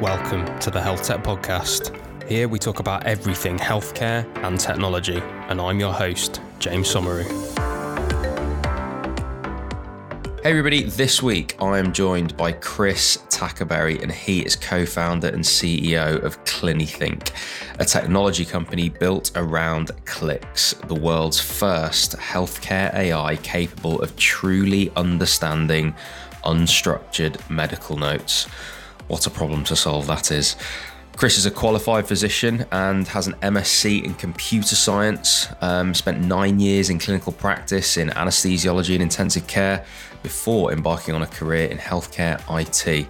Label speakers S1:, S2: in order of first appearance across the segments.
S1: Welcome to the Health Tech Podcast. Here we talk about everything healthcare and technology, and I'm your host, James Somauroo. Hey everybody, this week I am joined by Chris Tackaberry, and he is co founder and CEO of CliniThink, a technology company built around CLiX, the world's first healthcare AI capable of truly understanding unstructured medical notes. What a problem to solve that is. Chris is a qualified physician and has an MSc in computer science. Um, spent nine years in clinical practice in anesthesiology and intensive care before embarking on a career in healthcare IT.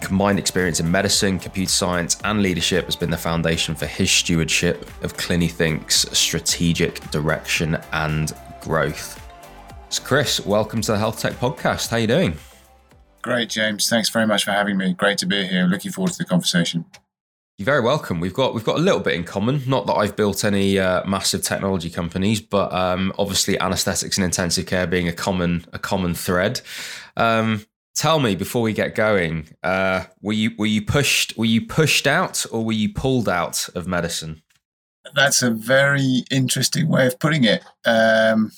S1: Combined experience in medicine, computer science, and leadership has been the foundation for his stewardship of CliniThink's strategic direction and growth. So Chris, welcome to the Health Tech Podcast. How are you doing?
S2: Great, James. Thanks very much for having me. Great to be here. Looking forward to the conversation.
S1: You're very welcome. We've got we've got a little bit in common. Not that I've built any uh, massive technology companies, but um, obviously anaesthetics and intensive care being a common a common thread. Um, tell me before we get going, uh, were you were you pushed were you pushed out or were you pulled out of medicine?
S2: That's a very interesting way of putting it. Um,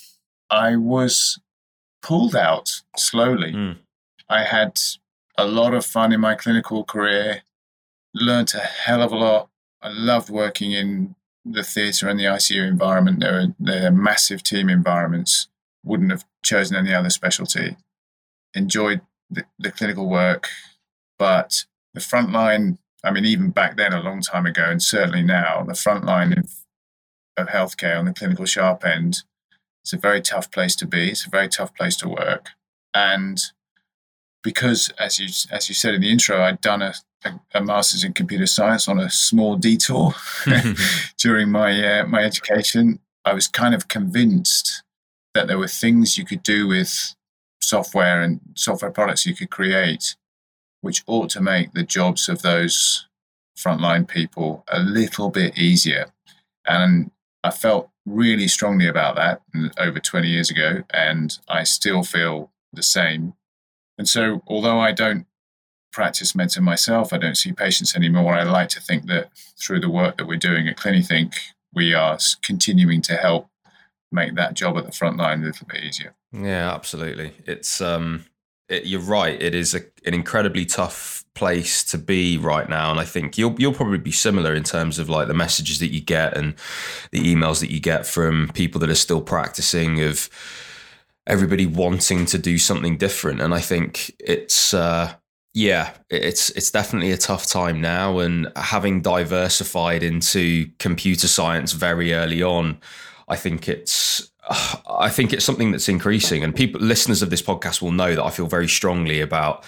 S2: I was pulled out slowly. Mm. I had a lot of fun in my clinical career, learned a hell of a lot. I loved working in the theatre and the ICU environment. They're, they're massive team environments. Wouldn't have chosen any other specialty. Enjoyed the, the clinical work, but the front line, I mean, even back then, a long time ago, and certainly now, the front line of, of healthcare on the clinical sharp end, it's a very tough place to be. It's a very tough place to work. And because, as you as you said in the intro, I'd done a, a, a master's in computer science on a small detour during my uh, my education. I was kind of convinced that there were things you could do with software and software products you could create, which ought to make the jobs of those frontline people a little bit easier. And I felt really strongly about that over 20 years ago, and I still feel the same and so, although I don't practice medicine myself, I don't see patients anymore. I like to think that through the work that we're doing at CliniThink, we are continuing to help make that job at the front line a little bit easier.
S1: Yeah, absolutely. It's um, it, you're right. It is a, an incredibly tough place to be right now, and I think you'll you'll probably be similar in terms of like the messages that you get and the emails that you get from people that are still practicing of everybody wanting to do something different. And I think it's uh, yeah, it's it's definitely a tough time now. And having diversified into computer science very early on, I think it's I think it's something that's increasing. And people listeners of this podcast will know that I feel very strongly about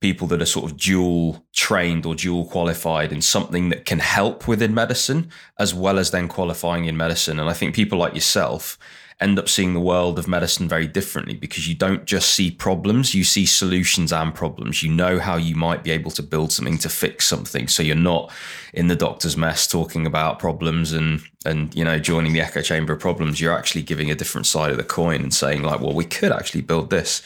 S1: people that are sort of dual trained or dual qualified in something that can help within medicine as well as then qualifying in medicine. And I think people like yourself end up seeing the world of medicine very differently because you don't just see problems, you see solutions and problems. You know how you might be able to build something to fix something. So you're not in the doctor's mess talking about problems and and you know joining the echo chamber of problems. You're actually giving a different side of the coin and saying like, well, we could actually build this.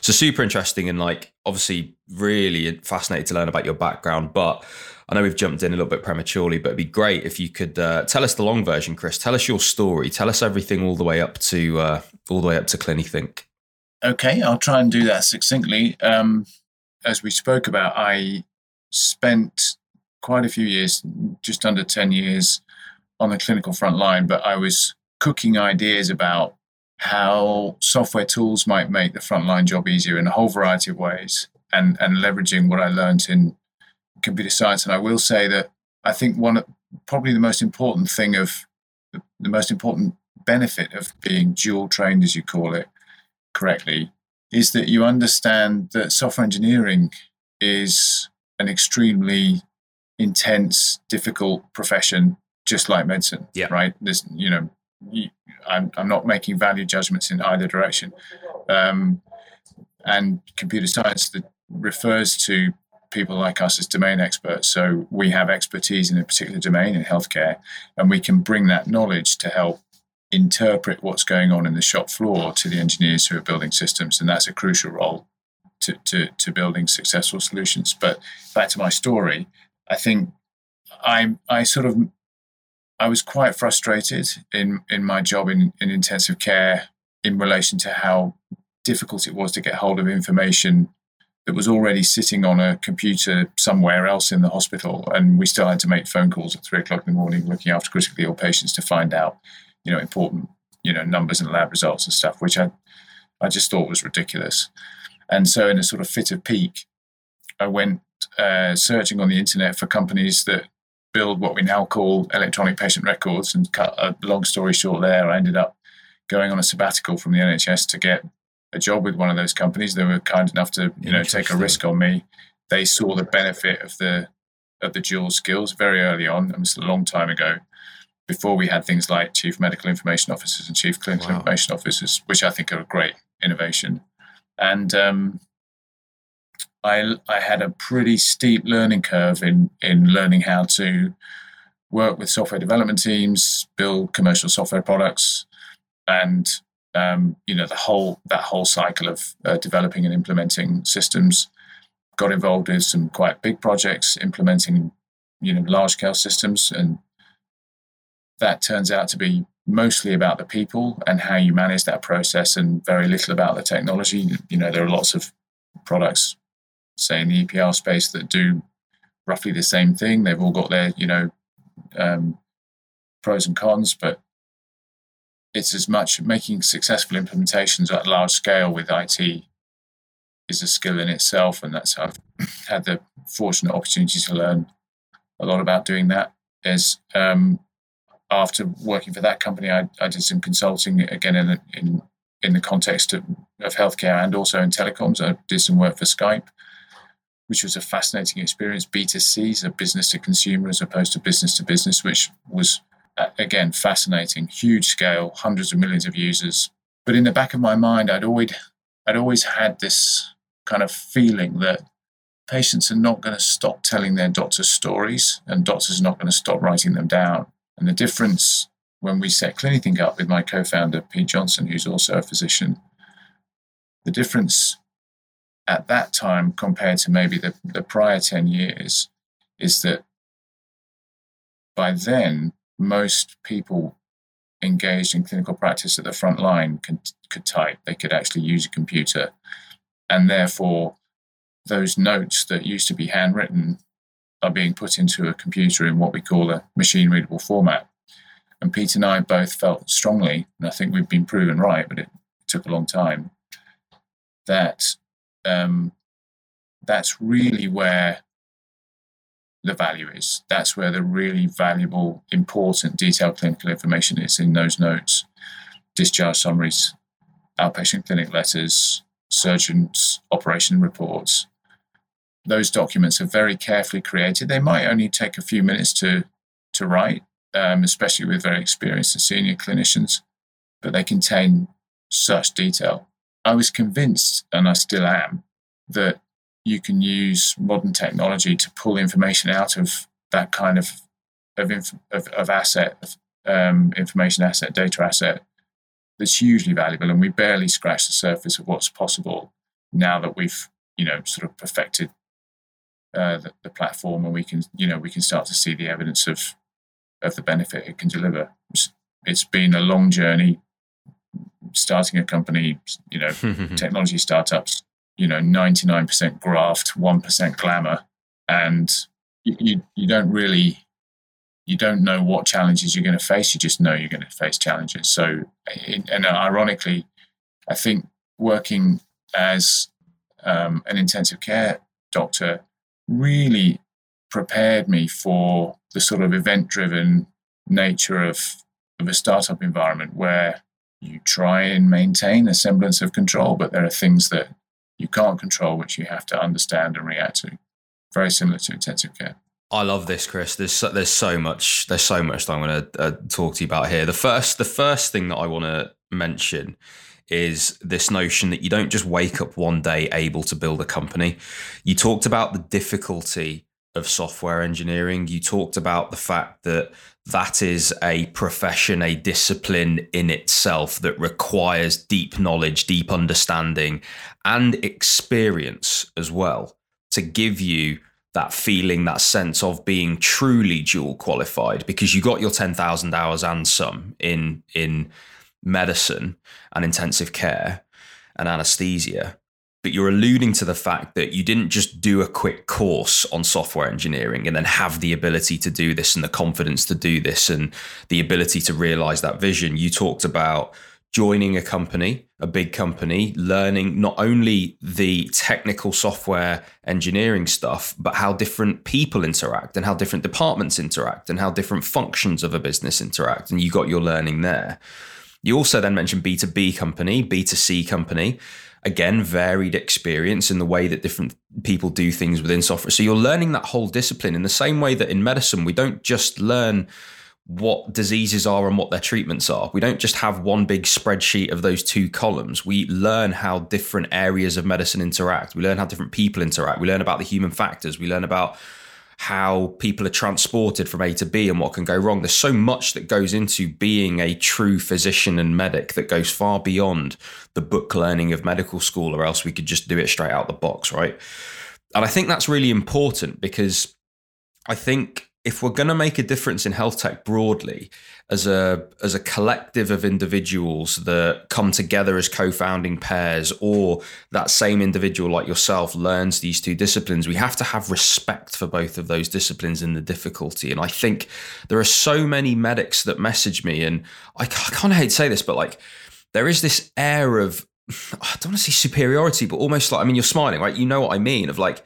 S1: So super interesting and like obviously really fascinated to learn about your background, but I know we've jumped in a little bit prematurely, but it'd be great if you could uh, tell us the long version, Chris. Tell us your story. Tell us everything all the way up to uh, all the way up to CliniThink.
S2: Okay, I'll try and do that succinctly. Um, as we spoke about, I spent quite a few years, just under ten years, on the clinical front line. But I was cooking ideas about how software tools might make the frontline job easier in a whole variety of ways, and and leveraging what I learned in computer science. And I will say that I think one probably the most important thing of the, the most important benefit of being dual trained, as you call it correctly, is that you understand that software engineering is an extremely intense, difficult profession, just like medicine.
S1: Yeah.
S2: Right. There's, you know, I'm, I'm not making value judgments in either direction. Um, and computer science that refers to people like us as domain experts. So we have expertise in a particular domain in healthcare, and we can bring that knowledge to help interpret what's going on in the shop floor to the engineers who are building systems. And that's a crucial role to, to, to building successful solutions. But back to my story, I think I I sort of I was quite frustrated in in my job in, in intensive care in relation to how difficult it was to get hold of information that was already sitting on a computer somewhere else in the hospital, and we still had to make phone calls at three o'clock in the morning, looking after critically ill patients to find out, you know, important, you know, numbers and lab results and stuff, which I, I just thought was ridiculous. And so, in a sort of fit of pique, I went uh, searching on the internet for companies that build what we now call electronic patient records. And cut a long story short, there I ended up going on a sabbatical from the NHS to get a job with one of those companies. They were kind enough to you know take a risk on me. They saw the benefit of the of the dual skills very early on. It was a long time ago, before we had things like chief medical information officers and chief clinical wow. information officers, which I think are a great innovation. And um, I I had a pretty steep learning curve in in learning how to work with software development teams, build commercial software products, and um, you know the whole that whole cycle of uh, developing and implementing systems. Got involved in some quite big projects, implementing you know large scale systems, and that turns out to be mostly about the people and how you manage that process, and very little about the technology. You know there are lots of products, say in the EPR space, that do roughly the same thing. They've all got their you know um, pros and cons, but it's as much making successful implementations at large scale with IT is a skill in itself, and that's I've had the fortunate opportunity to learn a lot about doing that. Is um, after working for that company, I, I did some consulting again in in in the context of, of healthcare and also in telecoms. I did some work for Skype, which was a fascinating experience. B2C, so business to consumer as opposed to business to business, which was again, fascinating, huge scale, hundreds of millions of users. But in the back of my mind, I'd always, I'd always had this kind of feeling that patients are not going to stop telling their doctors stories, and doctors are not going to stop writing them down. And the difference when we set CliniThink up with my co-founder Pete Johnson, who's also a physician, the difference at that time compared to maybe the, the prior 10 years is that by then most people engaged in clinical practice at the front line can, could type. They could actually use a computer. And therefore, those notes that used to be handwritten are being put into a computer in what we call a machine readable format. And Pete and I both felt strongly, and I think we've been proven right, but it took a long time, that um, that's really where the value is. That's where the really valuable, important, detailed clinical information is in those notes, discharge summaries, outpatient clinic letters, surgeons' operation reports. Those documents are very carefully created. They might only take a few minutes to, to write, um, especially with very experienced and senior clinicians, but they contain such detail. I was convinced, and I still am, that you can use modern technology to pull information out of that kind of of, inf- of, of asset, um, information asset, data asset that's hugely valuable, and we barely scratch the surface of what's possible now that we've you know sort of perfected uh, the, the, platform, and we can you know we can start to see the evidence of of the benefit it can deliver. it's, it's been a long journey starting a company, you know, technology startups you know 99% graft 1% glamour. And you, you, don't really you don't know what challenges you're going to face you just know you're going to face challenges. So and ironically i think working as um, an intensive care doctor really prepared me for the sort of event driven nature of, of a startup environment where you try and maintain a semblance of control but there are things that you can't control, which you have to understand and react to. Very similar to intensive care.
S1: I love this, Chris. There's so, there's so much there's so much that I'm going to uh, talk to you about here. The first the first thing that I want to mention is this notion that you don't just wake up one day able to build a company. You talked about the difficulty of software engineering. You talked about the fact that that is a profession, a discipline in itself that requires deep knowledge, deep understanding, and experience as well to give you that feeling, that sense of being truly dual qualified because you got your 10,000 hours and some in, in medicine and intensive care and anesthesia but you're alluding to the fact that you didn't just do a quick course on software engineering and then have the ability to do this and the confidence to do this and the ability to realize that vision. You talked about joining a company, a big company, learning not only the technical software engineering stuff, but how different people interact and how different departments interact and how different functions of a business interact. And you got your learning there. You also then mentioned B2B company, B2C company again varied experience in the way that different people do things within software so you're learning that whole discipline in the same way that in medicine we don't just learn what diseases are and what their treatments are. We don't just have one big spreadsheet of those two columns. We learn how different areas of medicine interact. We learn how different people interact. We learn about the human factors. We learn about how people are transported from A to B and what can go wrong. There's so much that goes into being a true physician and medic that goes far beyond the book learning of medical school, or else we could just do it straight out the box, right? And I think that's really important because I think if we're going to make a difference in health tech broadly as a as a collective of individuals that come together as co-founding pairs or that same individual like yourself learns these two disciplines we have to have respect for both of those disciplines and the difficulty. And i think there are so many medics that message me and i, I kind of hate to say this but like there is this air of i don't want to say superiority but almost like i mean you're smiling right? You know what i mean of like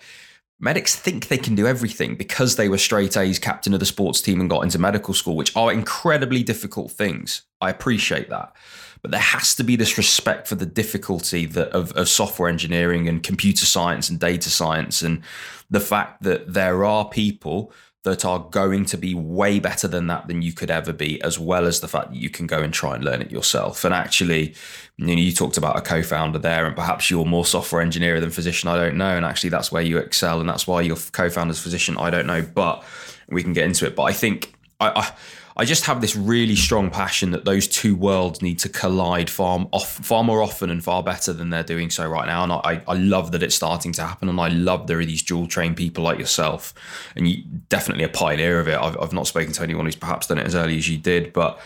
S1: medics think they can do everything because they were straight A's captain of the sports team and got into medical school, which are incredibly difficult things. I appreciate that. But there has to be this respect for the difficulty that of, of software engineering and computer science and data science and the fact that there are people that are going to be way better than that than you could ever be, as well as the fact that you can go and try and learn it yourself. And actually, you know, you talked about a co-founder there, and perhaps you're more software engineer than physician. I don't know, and actually, that's where you excel, and that's why you're co-founder's physician. I don't know, but we can get into it. But I think I, I I just have this really strong passion that those two worlds need to collide far off, far more often and far better than they're doing so right now. And I, I love that it's starting to happen. And I love there are these dual trained people like yourself, and you definitely a pioneer of it. I've, I've not spoken to anyone who's perhaps done it as early as you did, but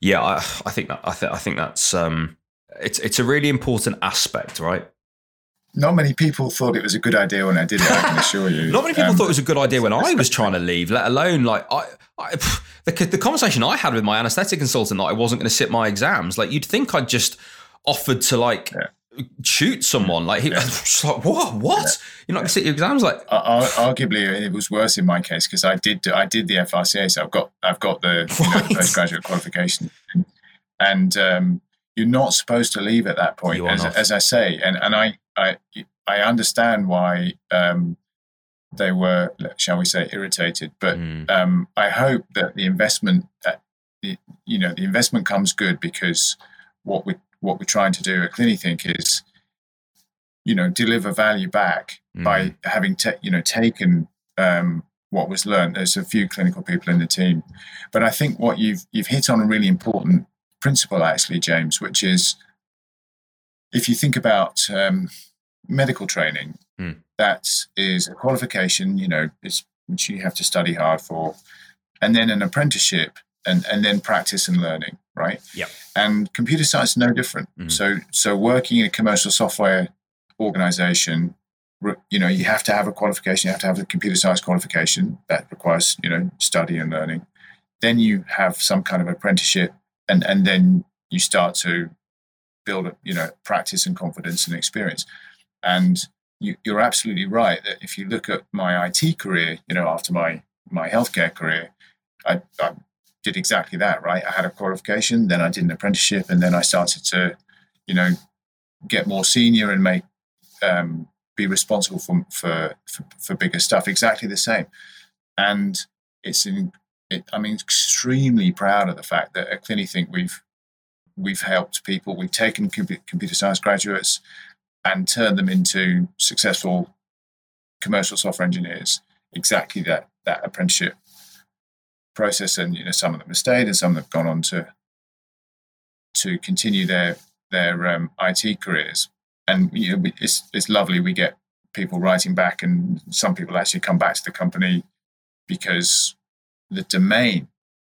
S1: yeah, I, I think that I, th- I think that's um, it's it's a really important aspect, right?
S2: Not many people thought it was a good idea when I did it. I can assure you.
S1: Not many people um, thought it was a good idea when I was trying to leave. Let alone like I, I the, the conversation I had with my anesthetic consultant that I wasn't going to sit my exams. Like you'd think I'd just offered to like yeah. shoot someone. Like he yeah. was like, what? What? Yeah. You're not going to sit your exams? Like
S2: uh, arguably, it was worse in my case because I did I did the FRCA, so I've got I've got the you know, postgraduate qualification, and um, you're not supposed to leave at that point, as, as, I say, and and I I I understand why um, they were, shall we say, irritated. But mm. um, I hope that the investment, uh, the, you know, the investment comes good because what we what we're trying to do at CliniThink is, you know, deliver value back mm. by having te- you know taken um, what was learned. There's a few clinical people in the team, but I think what you've you've hit on a really important principle actually, James, which is if you think about um, medical training, mm. that is a qualification, you know, which you have to study hard for, and then an apprenticeship, and and then practice and learning, right?
S1: Yeah.
S2: And computer science is no different. Mm. So so working in a commercial software organization, you know, you have to have a qualification. You have to have a computer science qualification that requires you know study and learning. Then you have some kind of apprenticeship, and and then you start to build you know practice and confidence and experience and you, are absolutely right that if you look at my IT career, you know, after my my healthcare career, I, I did exactly that. Right, I had a qualification, then I did an apprenticeship, and then I started to, you know, get more senior and make um, be responsible for, for, for for bigger stuff. Exactly the same, and it's in. It, I'm extremely proud of the fact that at CliniThink we've we've helped people. We've taken computer science graduates and turned them into successful commercial software engineers. Exactly that that apprenticeship process, and you know some of them have stayed, and some have gone on to to continue their their um, IT careers. And you know, it's it's lovely. We get people writing back, and some people actually come back to the company because the domain,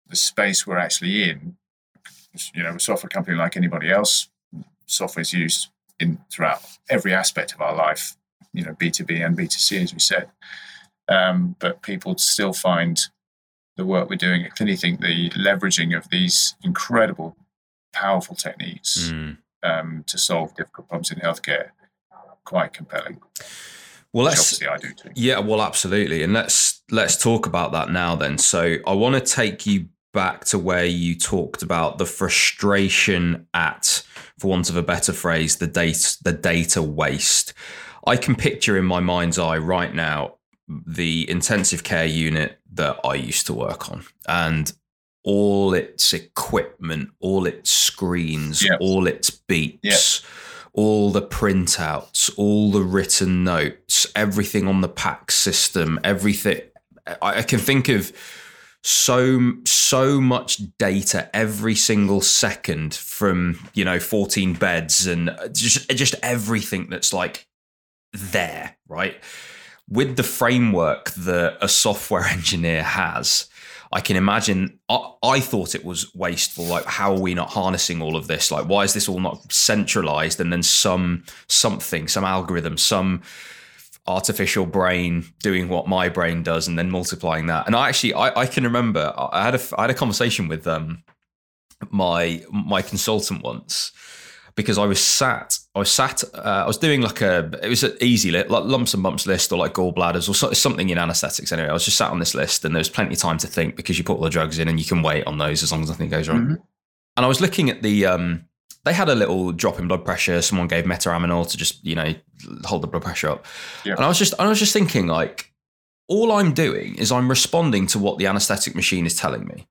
S2: the space we're actually in, you know, a software company like anybody else, software is used in throughout every aspect of our life, you know, B2B and B2C, as we said. Um, but people still find the work we're doing at CliniThink, the leveraging of these incredible, powerful techniques mm. um, to solve difficult problems in healthcare, quite compelling.
S1: Well, let's I do too. Yeah, well, absolutely, and let's let's talk about that now. Then, so I want to take you back to where you talked about the frustration at, for want of a better phrase, the data the data waste. I can picture in my mind's eye right now the intensive care unit that I used to work on, and all its equipment, all its screens, yep. all its beeps. Yep all the printouts, all the written notes, everything on the PACS system, everything. I, can think of so so much data every single second from you know 14 beds and just just everything that's like there right with the framework that a software engineer has I can imagine. I, I, thought it was wasteful. Like, how are we not harnessing all of this? Like, why is this all not centralized? And then some something, some algorithm, some artificial brain doing what my brain does, and then multiplying that. And I actually, I, I can remember I had a I had a conversation with um my my consultant once because I was sat, I was sat, uh, I was doing like a, it was an easy list, like lumps and bumps list or like gallbladders or something in anesthetics. Anyway, I was just sat on this list and there was plenty of time to think because you put all the drugs in and you can wait on those as long as nothing goes wrong. Mm-hmm. And I was looking at the, um, they had a little drop in blood pressure. Someone gave metaraminol to just, you know, hold the blood pressure up. Yeah. And I was just, I was just thinking like, all I'm doing is I'm responding to what the anesthetic machine is telling me.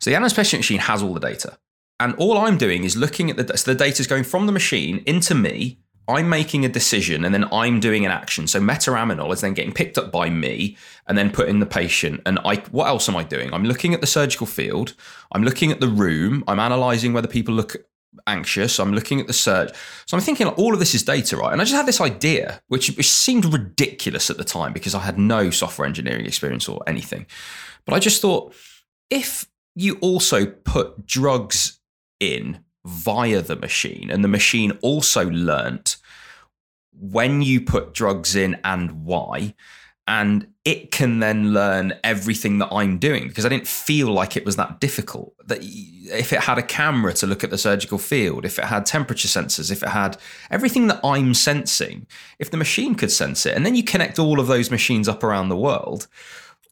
S1: So the anesthetic machine has all the data. And all I'm doing is looking at the so the data is going from the machine into me. I'm making a decision and then I'm doing an action. So metaraminol is then getting picked up by me and then put in the patient. And I what else am I doing? I'm looking at the surgical field. I'm looking at the room. I'm analyzing whether people look anxious. I'm looking at the search. So I'm thinking like, all of this is data, right? And I just had this idea, which, which seemed ridiculous at the time because I had no software engineering experience or anything. But I just thought if you also put drugs in via the machine. And the machine also learnt when you put drugs in and why. And it can then learn everything that I'm doing because I didn't feel like it was that difficult. That if it had a camera to look at the surgical field, if it had temperature sensors, if it had everything that I'm sensing, if the machine could sense it, and then you connect all of those machines up around the world,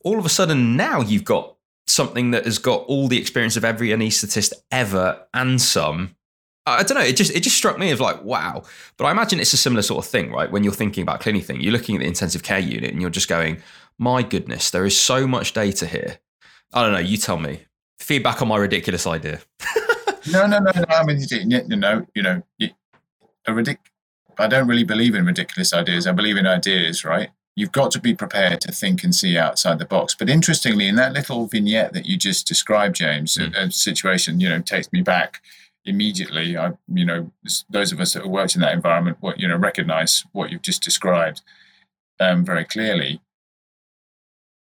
S1: all of a sudden now you've got something that has got all the experience of every anaesthetist ever and some. I don't know. It just it just struck me as like wow. But I imagine it's a similar sort of thing, right? When you're thinking about CliniThink, you're looking at the intensive care unit and you're just going, my goodness, there is so much data here. I don't know. You tell me. Feedback on my ridiculous idea.
S2: no, no, no, no. I mean, you know, you know, a ridic- I don't really believe in ridiculous ideas. I believe in ideas, right? You've got to be prepared to think and see outside the box. But interestingly, in that little vignette that you just described, James, mm. a, a, situation you know takes me back immediately. I, you know, those of us that have worked in that environment, what you know, recognize what you've just described um, very clearly.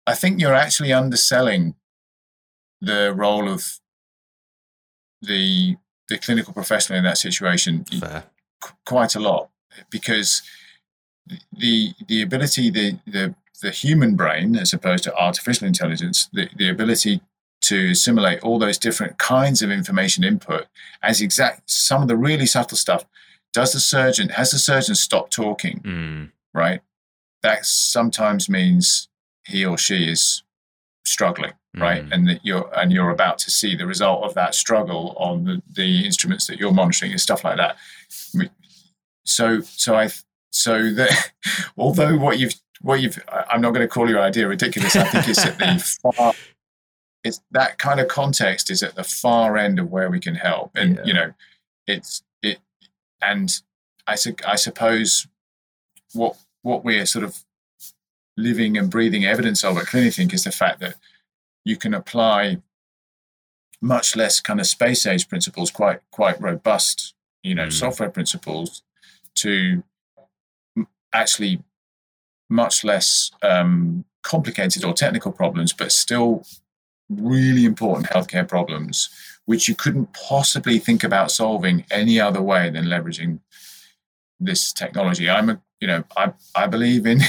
S2: I think you're actually underselling the role of the the clinical professional in that situation Fair. quite a lot because the the ability the the the human brain as opposed to artificial intelligence the, the ability to assimilate all those different kinds of information input as exact some of the really subtle stuff. Does the surgeon has the surgeon stopped talking? Mm. right? That sometimes means he or she is struggling right? Mm. and that you're and you're about to see the result of that struggle on the, the instruments that you're monitoring and stuff like that. So so i so that although what you've what you've I'm not going to call your idea ridiculous. I think it's at the far it's that kind of context is at the far end of where we can help. And yeah. you know, it's it and I su- I suppose what what we're sort of living and breathing evidence of at CliniThink is the fact that you can apply much less kind of space age principles, quite quite robust, you know, mm. software principles to actually much less um, complicated or technical problems, but still really important healthcare problems, which you couldn't possibly think about solving any other way than leveraging this technology. I'm a, you know, I, I believe in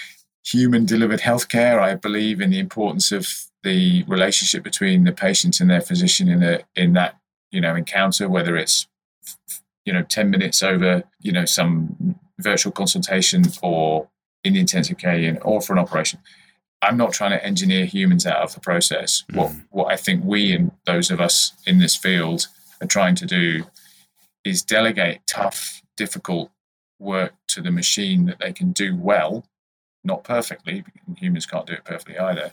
S2: human delivered healthcare. I believe in the importance of the relationship between the patient and their physician in a, in that, you know, encounter, whether it's, you know, 10 minutes over, you know, some virtual consultation or in the intensive care unit or for an operation. I'm not trying to engineer humans out of the process. Mm. What what I think we and those of us in this field are trying to do is delegate tough, difficult work to the machine that they can do well, not perfectly, humans can't do it perfectly either,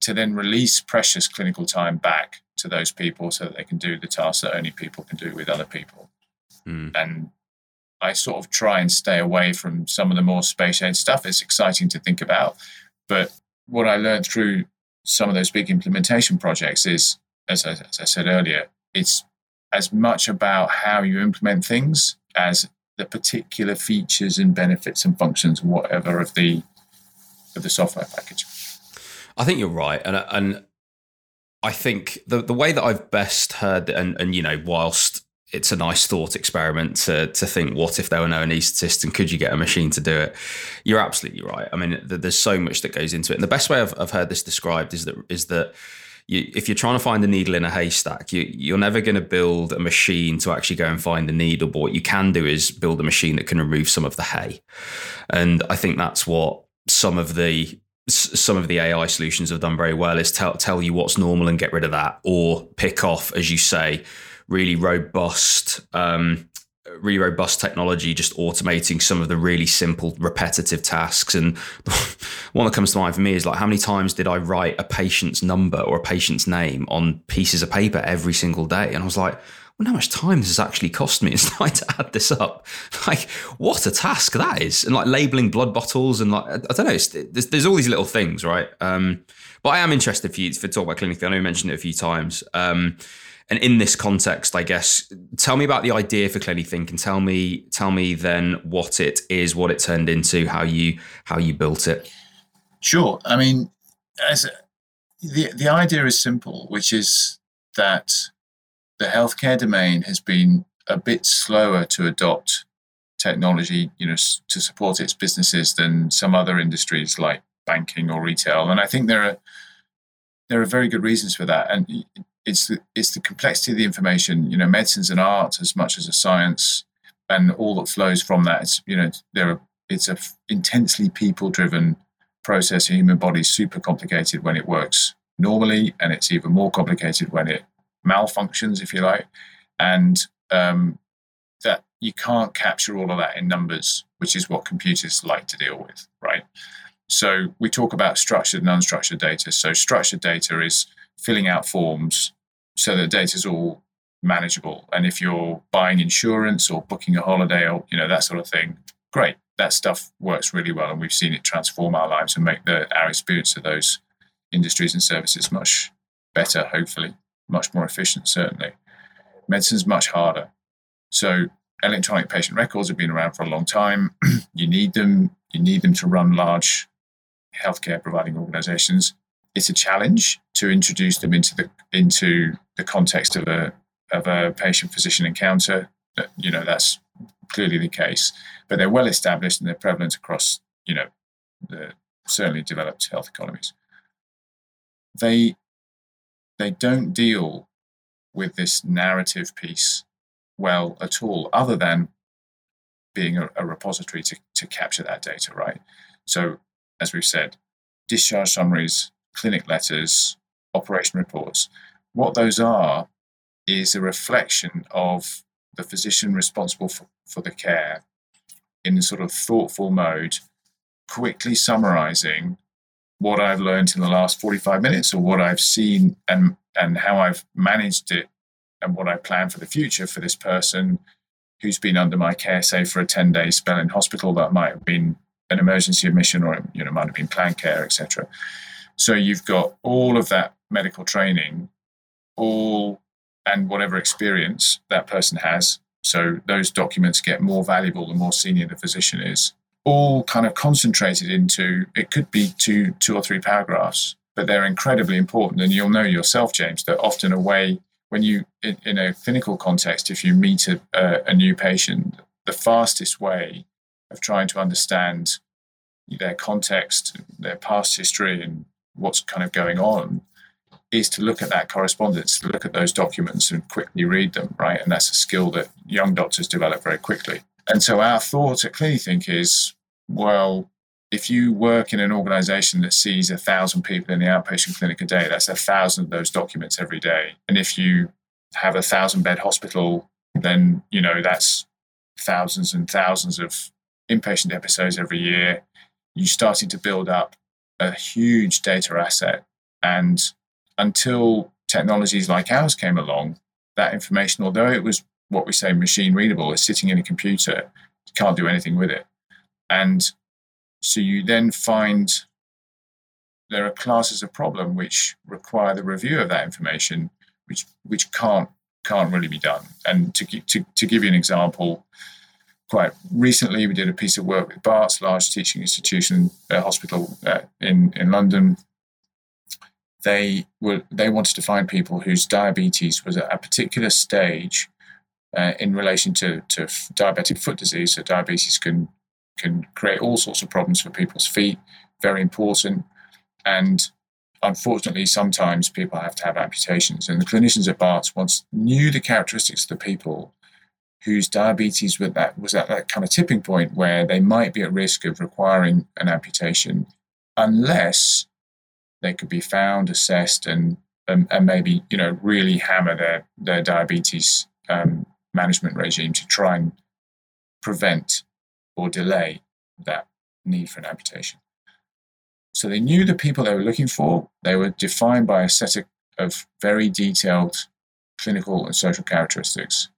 S2: to then release precious clinical time back to those people so that they can do the tasks that only people can do with other people. Mm. And I sort of try and stay away from some of the more space age stuff. It's exciting to think about. But what I learned through some of those big implementation projects is, as I, as I said earlier, it's as much about how you implement things as the particular features and benefits and functions, whatever of the of the software package.
S1: I think you're right, and and I think the the way that I've best heard, and and you know, whilst it's a nice thought experiment to to think what if there were no anaesthetist and could you get a machine to do it? You're absolutely right. I mean there's so much that goes into it. And the best way i've, I've heard this described is that is that you, if you're trying to find a needle in a haystack you, you're never going to build a machine to actually go and find the needle but what you can do is build a machine that can remove some of the hay. And i think that's what some of the some of the AI solutions have done very well is tell tell you what's normal and get rid of that, or pick off, as you say, really robust, um, really robust technology, just automating some of the really simple, repetitive tasks. And one that comes to mind for me is like, how many times did I write a patient's number or a patient's name on pieces of paper every single day? And I was like, well, how much time this has actually cost me? It's like to add this up. Like, what a task that is. And like labeling blood bottles and like, I don't know, there's, there's all these little things, right? Um, but I am interested for you for talk about clinic. I know you mentioned it a few times. Um, and in this context, I guess, tell me about the idea for CliniThink and tell me tell me then what it is, what it turned into, how you how you built it.
S2: Sure. I mean, as a, the the idea is simple, which is that the healthcare domain has been a bit slower to adopt technology, you know, to support its businesses than some other industries like banking or retail. And I think there are there are very good reasons for that. And it's the, it's the complexity of the information. You know, medicine's an art as much as a science, and all that flows from that. It's you know, there are it's a intensely people driven process. The human body is super complicated when it works normally, and it's even more complicated when it malfunctions, if you like. And um, that you can't capture all of that in numbers, which is what computers like to deal with, right? So we talk about structured and unstructured data. So structured data is filling out forms so that data is all manageable. And if you're buying insurance or booking a holiday or you know that sort of thing, great. That stuff works really well, and we've seen it transform our lives and make the our experience of those industries and services much better. Hopefully, much more efficient. Certainly, medicine's much harder. So electronic patient records have been around for a long time. you need them. You need them to run large healthcare providing organizations it's a challenge to introduce them into the into the context of a of a patient physician encounter. You know that's clearly the case, but they're well established and they're prevalent across you know the certainly developed health economies. They they don't deal with this narrative piece well at all, other than being a, a repository to, to capture that data, right? So, as we've said, discharge summaries clinic letters, operation reports. What those are is a reflection of the physician responsible for, for the care in a sort of thoughtful mode, quickly summarizing what I've learned in the last 45 minutes or what I've seen and, and how I've managed it and what I plan for the future for this person who's been under my care, say for a 10 day spell in hospital that might have been an emergency admission or you know might have been planned care, etc So you've got all of that medical training, all and whatever experience that person has. So those documents get more valuable the more senior the physician is. All kind of concentrated into it could be two, two or three paragraphs, but they're incredibly important. And you'll know yourself, James, that often a way when you in, in a clinical context, if you meet a, a, a new patient, the fastest way of trying to understand their context, their past history, and what's kind of going on is to look at that correspondence, to look at those documents and quickly read them, right? And that's a skill that young doctors develop very quickly. And so our thought at CliniThink is, well, if you work in an organization that sees a thousand people in the outpatient clinic a day, that's a thousand of those documents every day. And if you have a thousand bed hospital, then, you know, that's thousands and thousands of inpatient episodes every year. You starting to build up a huge data asset. And until technologies like ours came along, that information, although it was what we say machine readable, is sitting in a computer, you can't do anything with it. And so you then find there are classes of problem which require the review of that information, which which can't can't really be done. And to to, to give you an example, quite recently we did a piece of work with Barts, large teaching institution uh, hospital uh, in in London, they were they wanted to find people whose diabetes was at a particular stage uh, in relation to, to diabetic foot disease. So diabetes can can create all sorts of problems for people's feet. Very important, and unfortunately, sometimes people have to have amputations. And the clinicians at Barts once knew the characteristics of the people whose diabetes was, that, was at that kind of tipping point where they might be at risk of requiring an amputation unless they could be found, assessed, and and, and maybe you know really hammer their their diabetes um, management regime to try and prevent or delay that need for an amputation. So they knew the people they were looking for. They were defined by a set of, of very detailed clinical and social characteristics.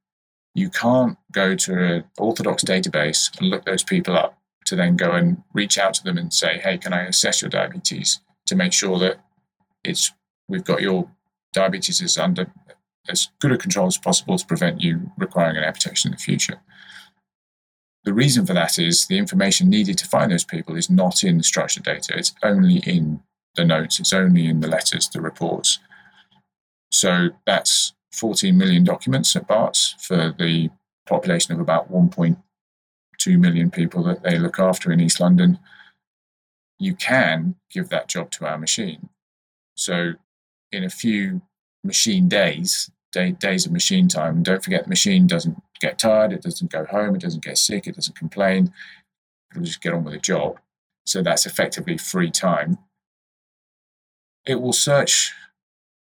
S2: You can't go to an orthodox database and look those people up to then go and reach out to them and say, hey, can I assess your diabetes? to make sure that it's we've got your diabetes is under as good a control as possible to prevent you requiring an amputation in the future. The reason for that is the information needed to find those people is not in the structured data. It's only in the notes. It's only in the letters, the reports. So that's 14 million documents at Barts for the population of about 1.2 million people that they look after in East London you can give that job to our machine. So, in a few machine days, day, days of machine time, and don't forget the machine doesn't get tired, it doesn't go home, it doesn't get sick, it doesn't complain, it'll just get on with the job. So, that's effectively free time. It will search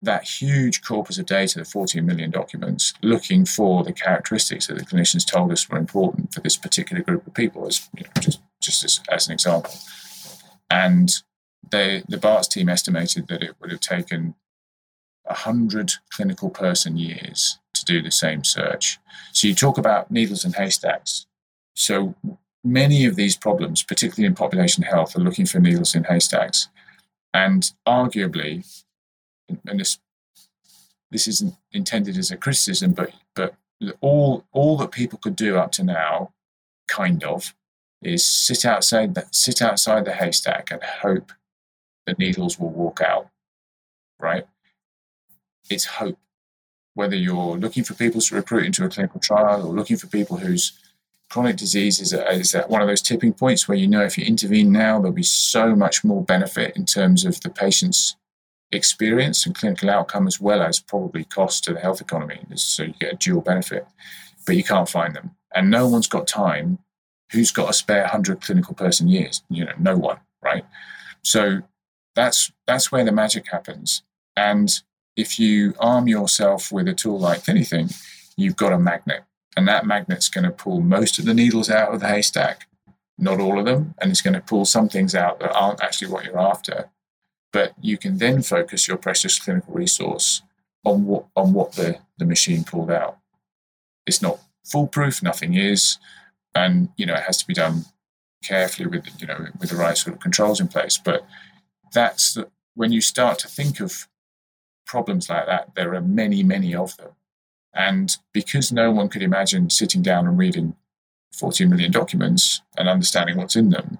S2: that huge corpus of data, the 14 million documents, looking for the characteristics that the clinicians told us were important for this particular group of people, as you know, just, just as, as an example. And they, the Barts team estimated that it would have taken 100 clinical person years to do the same search. So you talk about needles and haystacks. So many of these problems, particularly in population health, are looking for needles in haystacks. And arguably, and this this isn't intended as a criticism, but but all all that people could do up to now, kind of, is sit outside the, sit outside the haystack and hope the needles will walk out. Right? It's hope. Whether you're looking for people to recruit into a clinical trial or looking for people whose chronic disease is, is at one of those tipping points where you know if you intervene now, there'll be so much more benefit in terms of the patient's experience and clinical outcome as well as probably cost to the health economy. So you get a dual benefit, but you can't find them. And no one's got time who's got a spare 100 clinical person years? You know, no one, right? So that's that's where the magic happens. And if you arm yourself with a tool like anything, you've got a magnet. And that magnet's going to pull most of the needles out of the haystack, not all of them, and it's going to pull some things out that aren't actually what you're after. But you can then focus your precious clinical resource on what on what the, the machine pulled out. It's not foolproof, nothing is and you know it has to be done carefully with you know with the right sort of controls in place. But that's the, when you start to think of problems like that, there are many, many of them. And because no one could imagine sitting down and reading 14 million documents and understanding what's in them,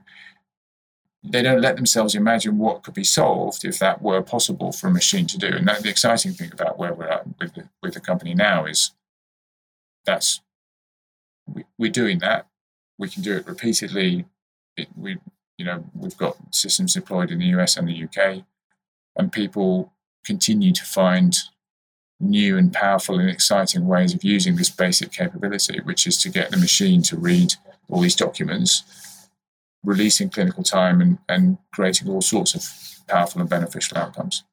S2: they don't let themselves imagine what could be solved if that were possible for a machine to do. And that, the exciting thing about where we're at with the, with the company now is that's we, we're doing that. We can do it repeatedly. It, we, you know, we've got systems deployed in the US and the UK, and people continue to find new and powerful and exciting ways of using this basic capability, which is to get the machine to read all these documents, releasing clinical time and, and creating all sorts of powerful and beneficial outcomes.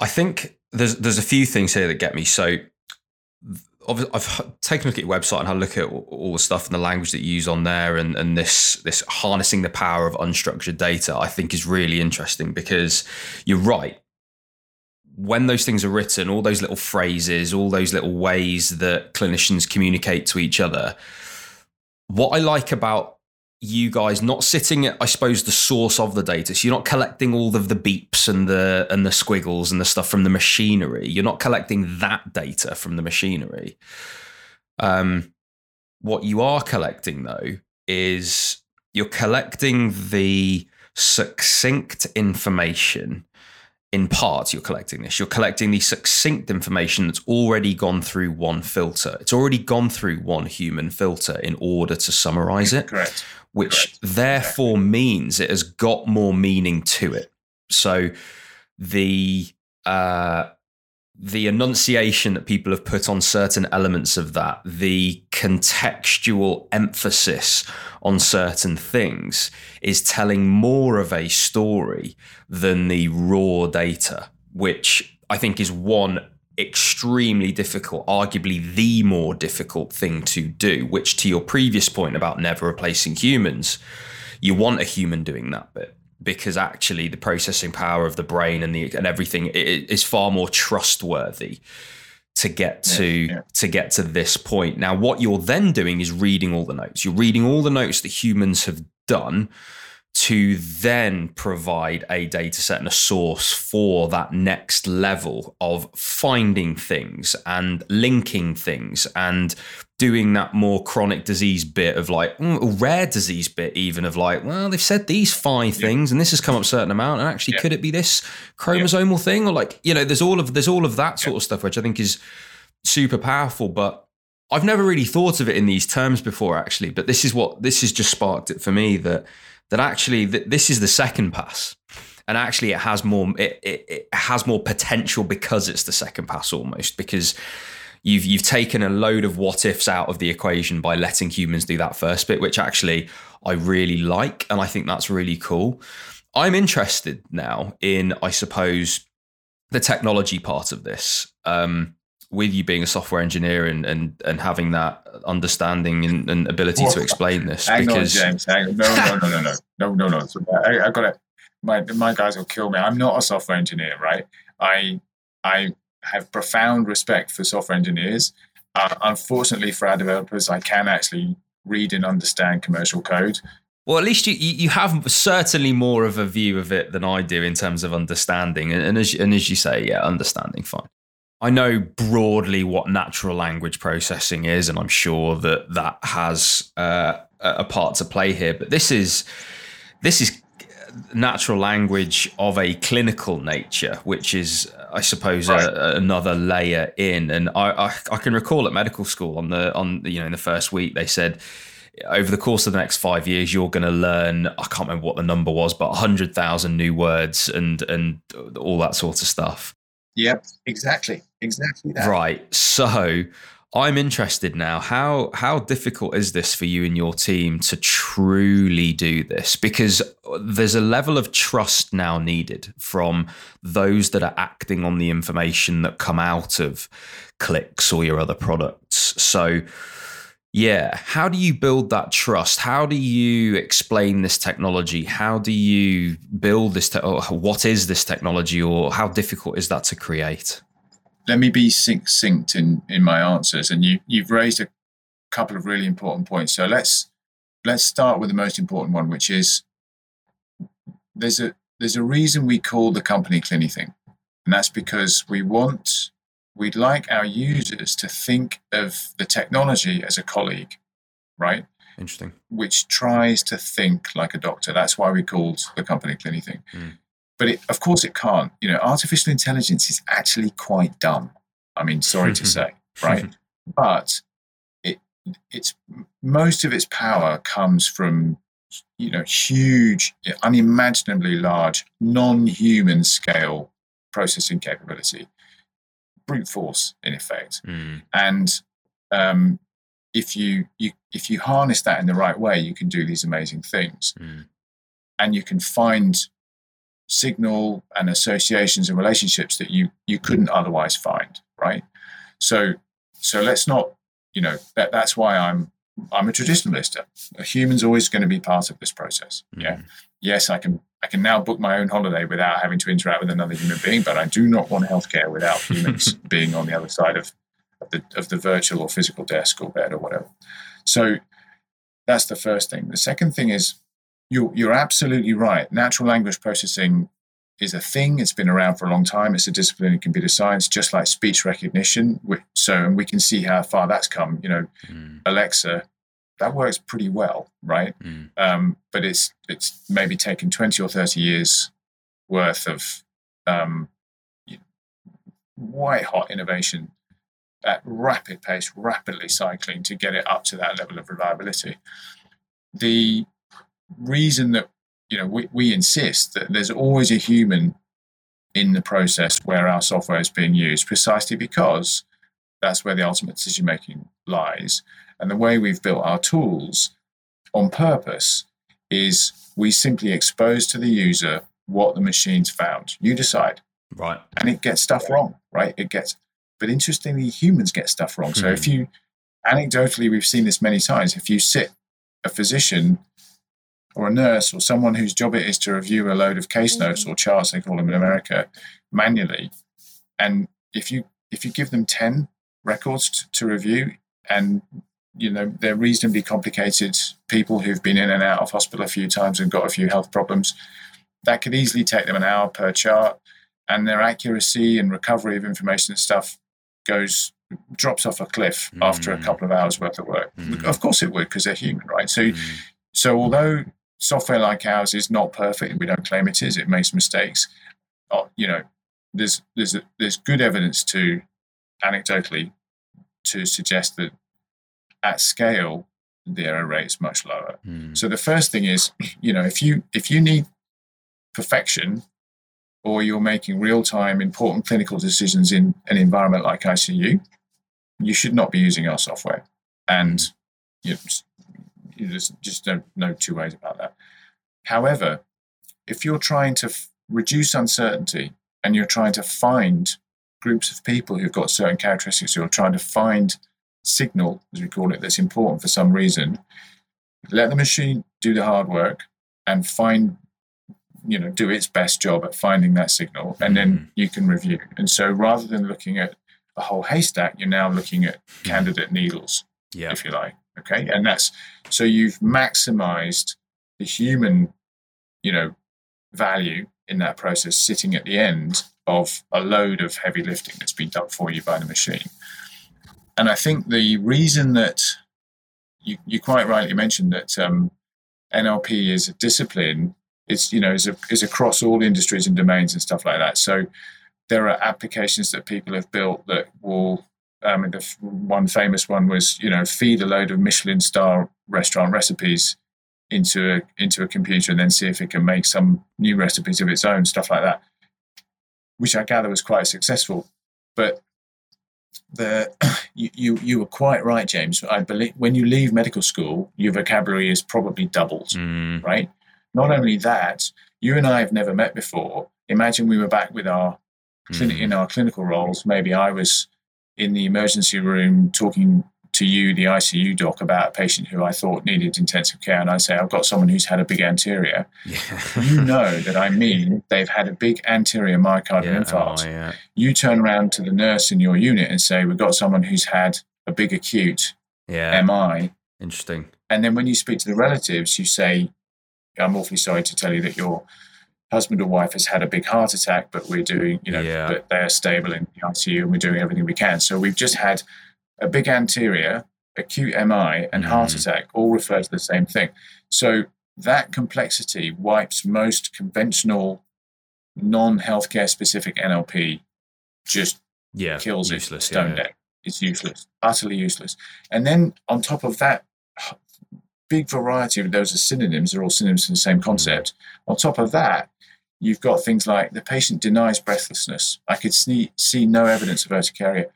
S1: I think there's there's a few things here that get me. So I've taken a look at your website and had a look at all the stuff and the language that you use on there, and and this this harnessing the power of unstructured data. I think is really interesting because you're right when those things are written, all those little phrases, all those little ways that clinicians communicate to each other, what I like about you guys not sitting at, I suppose, the source of the data. So you're not collecting all of the beeps and the and the squiggles and the stuff from the machinery. You're not collecting that data from the machinery. Um, what you are collecting though is you're collecting the succinct information in part you're collecting this you're collecting the succinct information that's already gone through one filter it's already gone through one human filter in order to summarize it
S2: correct
S1: which
S2: correct.
S1: therefore exactly. means it has got more meaning to it so the uh the enunciation that people have put on certain elements of that, the contextual emphasis on certain things is telling more of a story than the raw data, which I think is one extremely difficult, arguably the more difficult thing to do, which to your previous point about never replacing humans, you want a human doing that bit because actually the processing power of the brain and the and everything is far more trustworthy to get to yeah, yeah. to get to this point. Now, what you're then doing is reading all the notes. You're reading all the notes that humans have done to then provide a data set and a source for that next level of finding things and linking things and doing that more chronic disease bit of like mm, rare disease bit even of like well they've said these five yeah. things and this has come up a certain amount and actually yeah. could it be this chromosomal yeah. thing or like you know there's all of there's all of that sort of stuff which i think is super powerful but i've never really thought of it in these terms before actually but this is what this has just sparked it for me that that actually th- this is the second pass. And actually it has more it, it, it, has more potential because it's the second pass almost because you've you've taken a load of what ifs out of the equation by letting humans do that first bit which actually I really like and I think that's really cool. I'm interested now in I suppose the technology part of this. Um, with you being a software engineer and and, and having that understanding and, and ability to explain this.
S2: Hang because... on, James. Hang on. No, no, no, no, no, no, no, no. So I, I got it. My my guys will kill me. I'm not a software engineer, right? I I have profound respect for software engineers. Uh, unfortunately, for our developers, I can actually read and understand commercial code.
S1: Well, at least you you have certainly more of a view of it than I do in terms of understanding, and, and as and as you say, yeah, understanding, fine. I know broadly what natural language processing is, and I'm sure that that has uh, a part to play here. But this is this is natural language of a clinical nature, which is, I suppose, right. a, another layer in. And I, I, I can recall at medical school on the on you know in the first week they said over the course of the next five years, you're going to learn. I can't remember what the number was, but hundred thousand new words and and all that sort of stuff.
S2: Yep, exactly, exactly that.
S1: Right. So I'm interested now. How how difficult is this for you and your team to truly do this? Because there's a level of trust now needed from those that are acting on the information that come out of CLiX or your other products. So yeah. How do you build that trust? How do you explain this technology? How do you build this? Te- what is this technology, or how difficult is that to create?
S2: Let me be succinct in, in my answers. And you, you've raised a couple of really important points. So let's let's start with the most important one, which is there's a there's a reason we call the company CliniThink, and that's because we want we'd like our users to think of the technology as a colleague, right?
S1: Interesting.
S2: Which tries to think like a doctor. That's why we called the company CliniThink. Mm. But it, of course, it can't. You know, artificial intelligence is actually quite dumb. I mean, sorry to say, right? but it it's most of its power comes from you know huge, unimaginably large, non-human scale processing capability, brute force in effect, mm. and um, if you, you if you harness that in the right way, you can do these amazing things, mm. and you can find signal and associations and relationships that you you couldn't otherwise find right so so let's not you know that that's why i'm i'm a traditionalist a human's always going to be part of this process mm-hmm. yeah yes i can i can now book my own holiday without having to interact with another human being but i do not want healthcare without humans being on the other side of, of the of the virtual or physical desk or bed or whatever so that's the first thing the second thing is you're, you're absolutely right. Natural language processing is a thing. It's been around for a long time. It's a discipline in computer science, just like speech recognition. So, and we can see how far that's come. You know, mm. Alexa, that works pretty well, right? Mm. Um, but it's it's maybe taken twenty or thirty years worth of um, white hot innovation at rapid pace, rapidly cycling to get it up to that level of reliability. The reason that you know we, we insist that there's always a human in the process where our software is being used precisely because that's where the ultimate decision making lies. And the way we've built our tools on purpose is we simply expose to the user what the machine's found. You decide.
S1: Right.
S2: And it gets stuff wrong right? It gets but interestingly humans get stuff wrong. So if hmm. you anecdotally we've seen this many times. If you sit a physician or a nurse or someone whose job it is to review a load of case notes mm-hmm. or charts they call them in America manually and if you if you give them 10 records to, to review and you know they're reasonably complicated people who've been in and out of hospital a few times and got a few health problems that could easily take them an hour per chart and their accuracy and recovery of information and stuff goes drops off a cliff mm. after a mm. couple of hours worth of work mm. of course it would because they're human right so mm. so although software like ours is not perfect. We don't claim it is. It makes mistakes. Oh, you know, there's there's a, there's good evidence to anecdotally to suggest that at scale the error rate is much lower. Mm. So the first thing is, you know, if you if you need perfection or you're making real time important clinical decisions in an environment like ICU, you should not be using our software. And you know, you just just don't know two ways about that. However, if you're trying to f- reduce uncertainty and you're trying to find groups of people who've got certain characteristics, you're trying to find signal, as we call it, that's important for some reason, let the machine do the hard work and find, you know, do its best job at finding that signal, and then mm-hmm. you can review. And so rather than looking at a whole haystack, you're now looking at candidate needles, yeah. if you like. Okay. And that's so you've maximized the human, you know, value in that process sitting at the end of a load of heavy lifting that's been done for you by the machine. And I think the reason that you, you quite rightly mentioned that um, NLP is a discipline, it's you know is, a, is across all industries and domains and stuff like that. So there are applications that people have built that will um, the one famous one was, you know, feed a load of Michelin star restaurant recipes into a, into a computer and then see if it can make some new recipes of its own, stuff like that, which I gather was quite successful. But the you, you, you were quite right, James. I believe when you leave medical school, your vocabulary is probably doubled, mm. right? Not only that, you and I have never met before. Imagine we were back with our mm. in our clinical roles. Maybe I was in the emergency room talking to you, the ICU doc, about a patient who I thought needed intensive care, and I say, I've got someone who's had a big anterior, yeah. you know that I mean they've had a big anterior myocardial yeah, oh, infarct. Oh, yeah. You turn around to the nurse in your unit and say, We've got someone who's had a big acute. MI.
S1: Interesting.
S2: And then when you speak to the relatives, you say, I'm awfully sorry to tell you that your husband or wife has had a big heart attack, but we're doing, you know, but they're stable in the ICU and we're doing everything we can. So we've just had a big anterior, acute MI, and mm. heart attack all refer to the same thing. So that complexity wipes most conventional non-healthcare specific NLP just
S1: yeah,
S2: kills useless, it stone yeah. dead. It's useless, utterly useless. And then on top of that, big variety of those are synonyms, they're all synonyms for the same concept. On top of that, you've got things like the patient denies breathlessness. I could see, see no evidence of urticaria.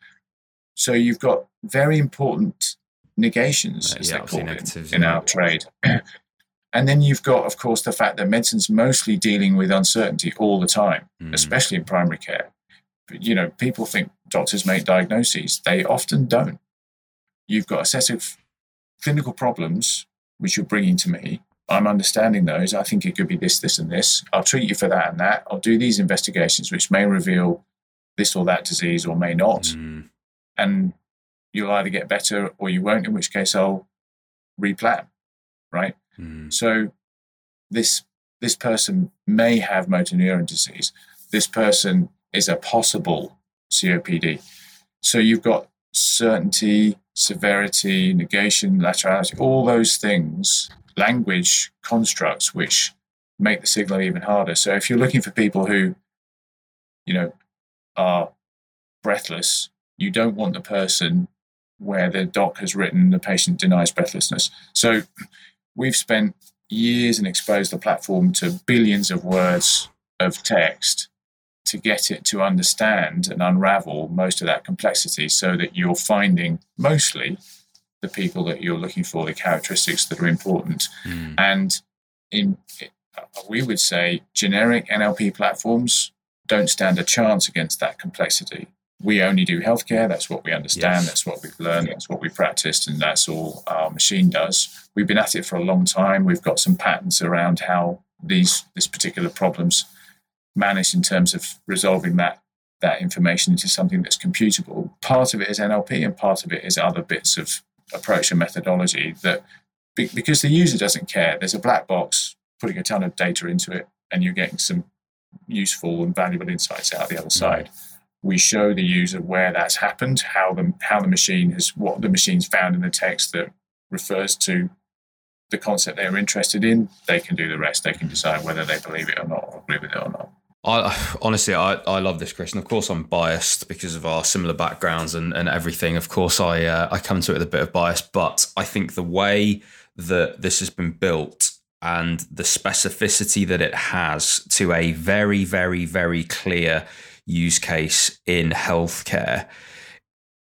S2: So you've got very important negations, as yeah, they call it, in our trade. and then you've got, of course, the fact that medicine's mostly dealing with uncertainty all the time, mm. especially in primary care. You know, people think doctors make diagnoses. They often don't. You've got a set of clinical problems which you're bringing to me. I'm understanding those. I think it could be this, this, and this. I'll treat you for that and that. I'll do these investigations, which may reveal this or that disease or may not. Mm. And you'll either get better or you won't, in which case I'll replan. Right. Mm. So this this person may have motor neuron disease. This person is a possible COPD. So you've got certainty, severity, negation, laterality, all those things, language constructs which make the signal even harder. So if you're looking for people who, you know, are breathless, you don't want the person where the doc has written the patient denies breathlessness. So we've spent years and exposed the platform to billions of words of text to get it to understand and unravel most of that complexity so that you're finding mostly the people that you're looking for, the characteristics that are important. Mm. And in we would say generic NLP platforms don't stand a chance against that complexity. We only do healthcare. That's what we understand. Yes. That's what we've learned. That's what we've practiced, and that's all our machine does. We've been at it for a long time. We've got some patents around how these this particular problems managed in terms of resolving that that information into something that's computable. Part of it is NLP, and part of it is other bits of approach and methodology that because the user doesn't care, there's a black box putting a ton of data into it, and you're getting some useful and valuable insights out the other mm. side. We show the user where that's happened, how the how the machine has what the machine's found in the text that refers to the concept they're interested in. They can do the rest. They can decide whether they believe it or not, or agree with it or not.
S1: I honestly, I, I love this, Chris, and of course I'm biased because of our similar backgrounds and, and everything. Of course, I uh, I come to it with a bit of bias, but I think the way that this has been built and the specificity that it has to a very, very, very clear use case in healthcare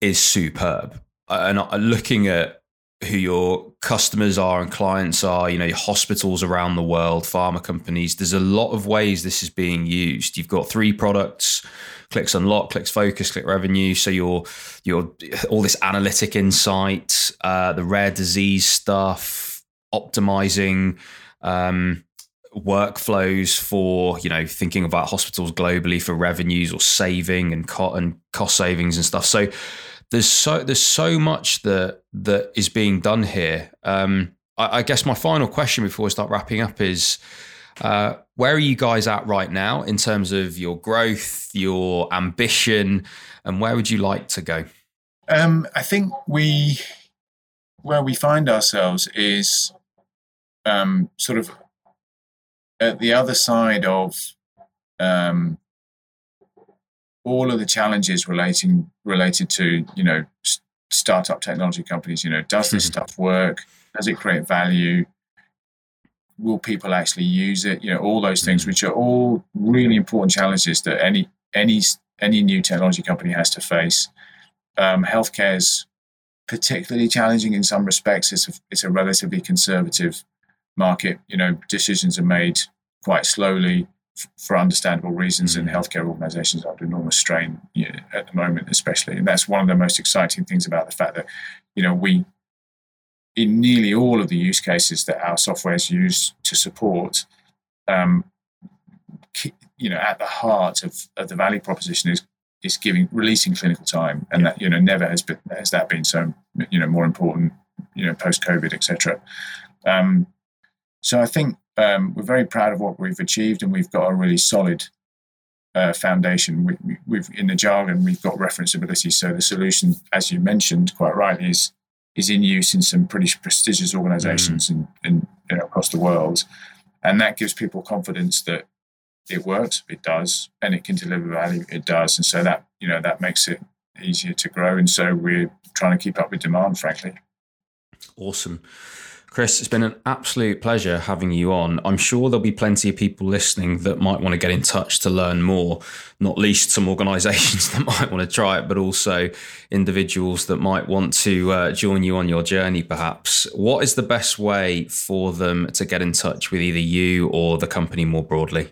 S1: is superb. And looking at who your customers are and clients are, you know, hospitals around the world, pharma companies. There's a lot of ways this is being used. You've got three products, CLiX unlock, CLiX focus, click revenue. So your your all this analytic insight, uh, the rare disease stuff, optimizing um, workflows for you know thinking about hospitals globally for revenues or saving and, co- and cost savings and stuff. So there's so there's so much that that is being done here. Um, I, I, guess my final question before we start wrapping up is. Uh, where are you guys at right now in terms of your growth, your ambition, and where would you like to go?
S2: Um, I think we, where we find ourselves is um, sort of at the other side of um, all of the challenges relating related to you know startup technology companies. You know, does this mm-hmm. stuff work? Does it create value? Will people actually use it? You know, all those things, mm-hmm. which are all really important challenges that any any any new technology company has to face. Um, healthcare is particularly challenging in some respects. It's a, it's a relatively conservative market. You know, decisions are made quite slowly for understandable reasons, and mm. healthcare organisations are under enormous strain you know, at the moment, especially. And that's one of the most exciting things about the fact that, you know, we, in nearly all of the use cases that our software is used to support, um, you know, at the heart of, of the value proposition is is giving releasing clinical time, and yeah. that you know never has been has that been so you know more important, you know, post COVID, etc. Um, so I think um, we're very proud of what we've achieved, and we've got a really solid uh, foundation. We, have in the jargon, we've got referenceability. So the solution, as you mentioned quite rightly, is is in use in some pretty prestigious organisations mm. in, in you know, across the world, and that gives people confidence that it works, it does, and it can deliver value, it does, and so that you know that makes it easier to grow. And so we're trying to keep up with demand, frankly.
S1: Awesome. Chris, it's been an absolute pleasure having you on. I'm sure there'll be plenty of people listening that might want to get in touch to learn more, not least some organizations that might want to try it, but also individuals that might want to uh, join you on your journey, perhaps. What is the best way for them to get in touch with either you or the company more broadly?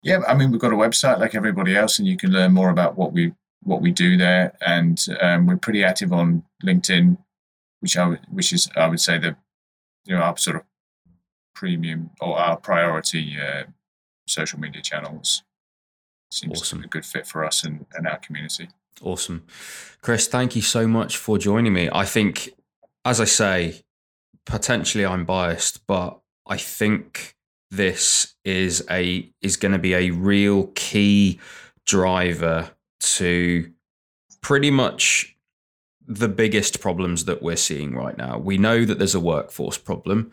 S2: Yeah, I mean, we've got a website like everybody else, and you can learn more about what we what we do there. And um, we're pretty active on LinkedIn, which I which is I would say the you know our sort of premium or our priority uh, social media channels. Seems awesome. a good fit for us and, and our community.
S1: Awesome, Chris. Thank you so much for joining me. I think, as I say, potentially I'm biased, but I think this is a is going to be a real key driver to pretty much the biggest problems that we're seeing right now. We know that there's a workforce problem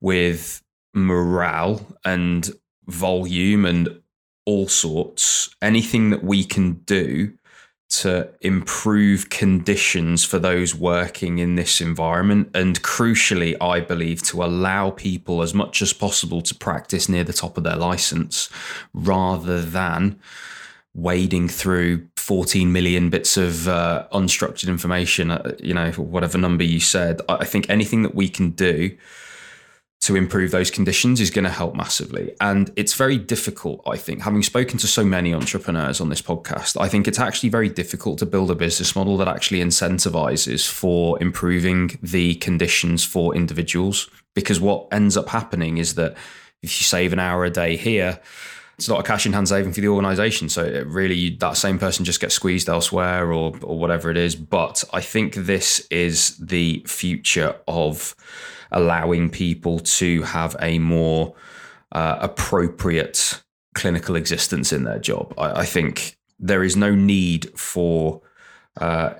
S1: with morale and volume and all sorts. Anything that we can do to improve conditions for those working in this environment. And crucially, I believe, to allow people as much as possible to practice near the top of their license rather than wading through 14 million bits of uh, unstructured information, uh, you know, whatever number you said. I think anything that we can do to improve those conditions is going to help massively. And it's very difficult, I think, having spoken to so many entrepreneurs on this podcast, I think it's actually very difficult to build a business model that actually incentivizes for improving the conditions for individuals. Because what ends up happening is that if you save an hour a day here, it's a lot of cash in hand saving for the organization. So really, that same person just gets squeezed elsewhere or, or whatever it is. But I think this is the future of allowing people to have a more uh, appropriate clinical existence in their job. I, I, think there is no need for uh,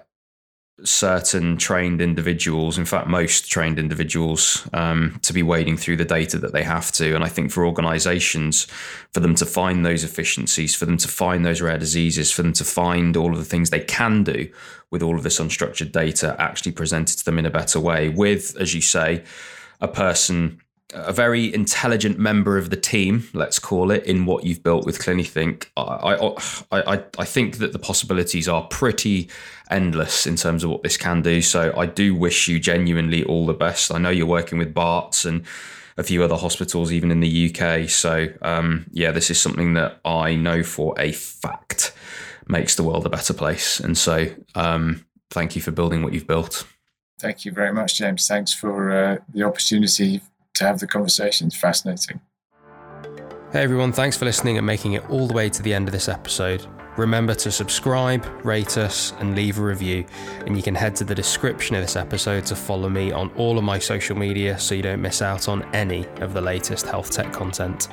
S1: certain trained individuals, in fact, most trained individuals, um, to be wading through the data that they have to. And I think for organizations, for them to find those efficiencies, for them to find those rare diseases, for them to find all of the things they can do with all of this unstructured data actually presented to them in a better way, with, as you say, a person a very intelligent member of the team, let's call it, in what you've built with CliniThink. I, I, I, I think that the possibilities are pretty endless in terms of what this can do. So I do wish you genuinely all the best. I know you're working with Barts and a few other hospitals, even in the UK. So um, yeah, this is something that I know for a fact makes the world a better place. And so um, thank you for building what you've built.
S2: Thank you very much, James. Thanks for uh, the opportunity to have the conversation. It's fascinating.
S1: Hey everyone, thanks for listening and making it all the way to the end of this episode. Remember to subscribe, rate us, and leave a review. And you can head to the description of this episode to follow me on all of my social media so you don't miss out on any of the latest health tech content.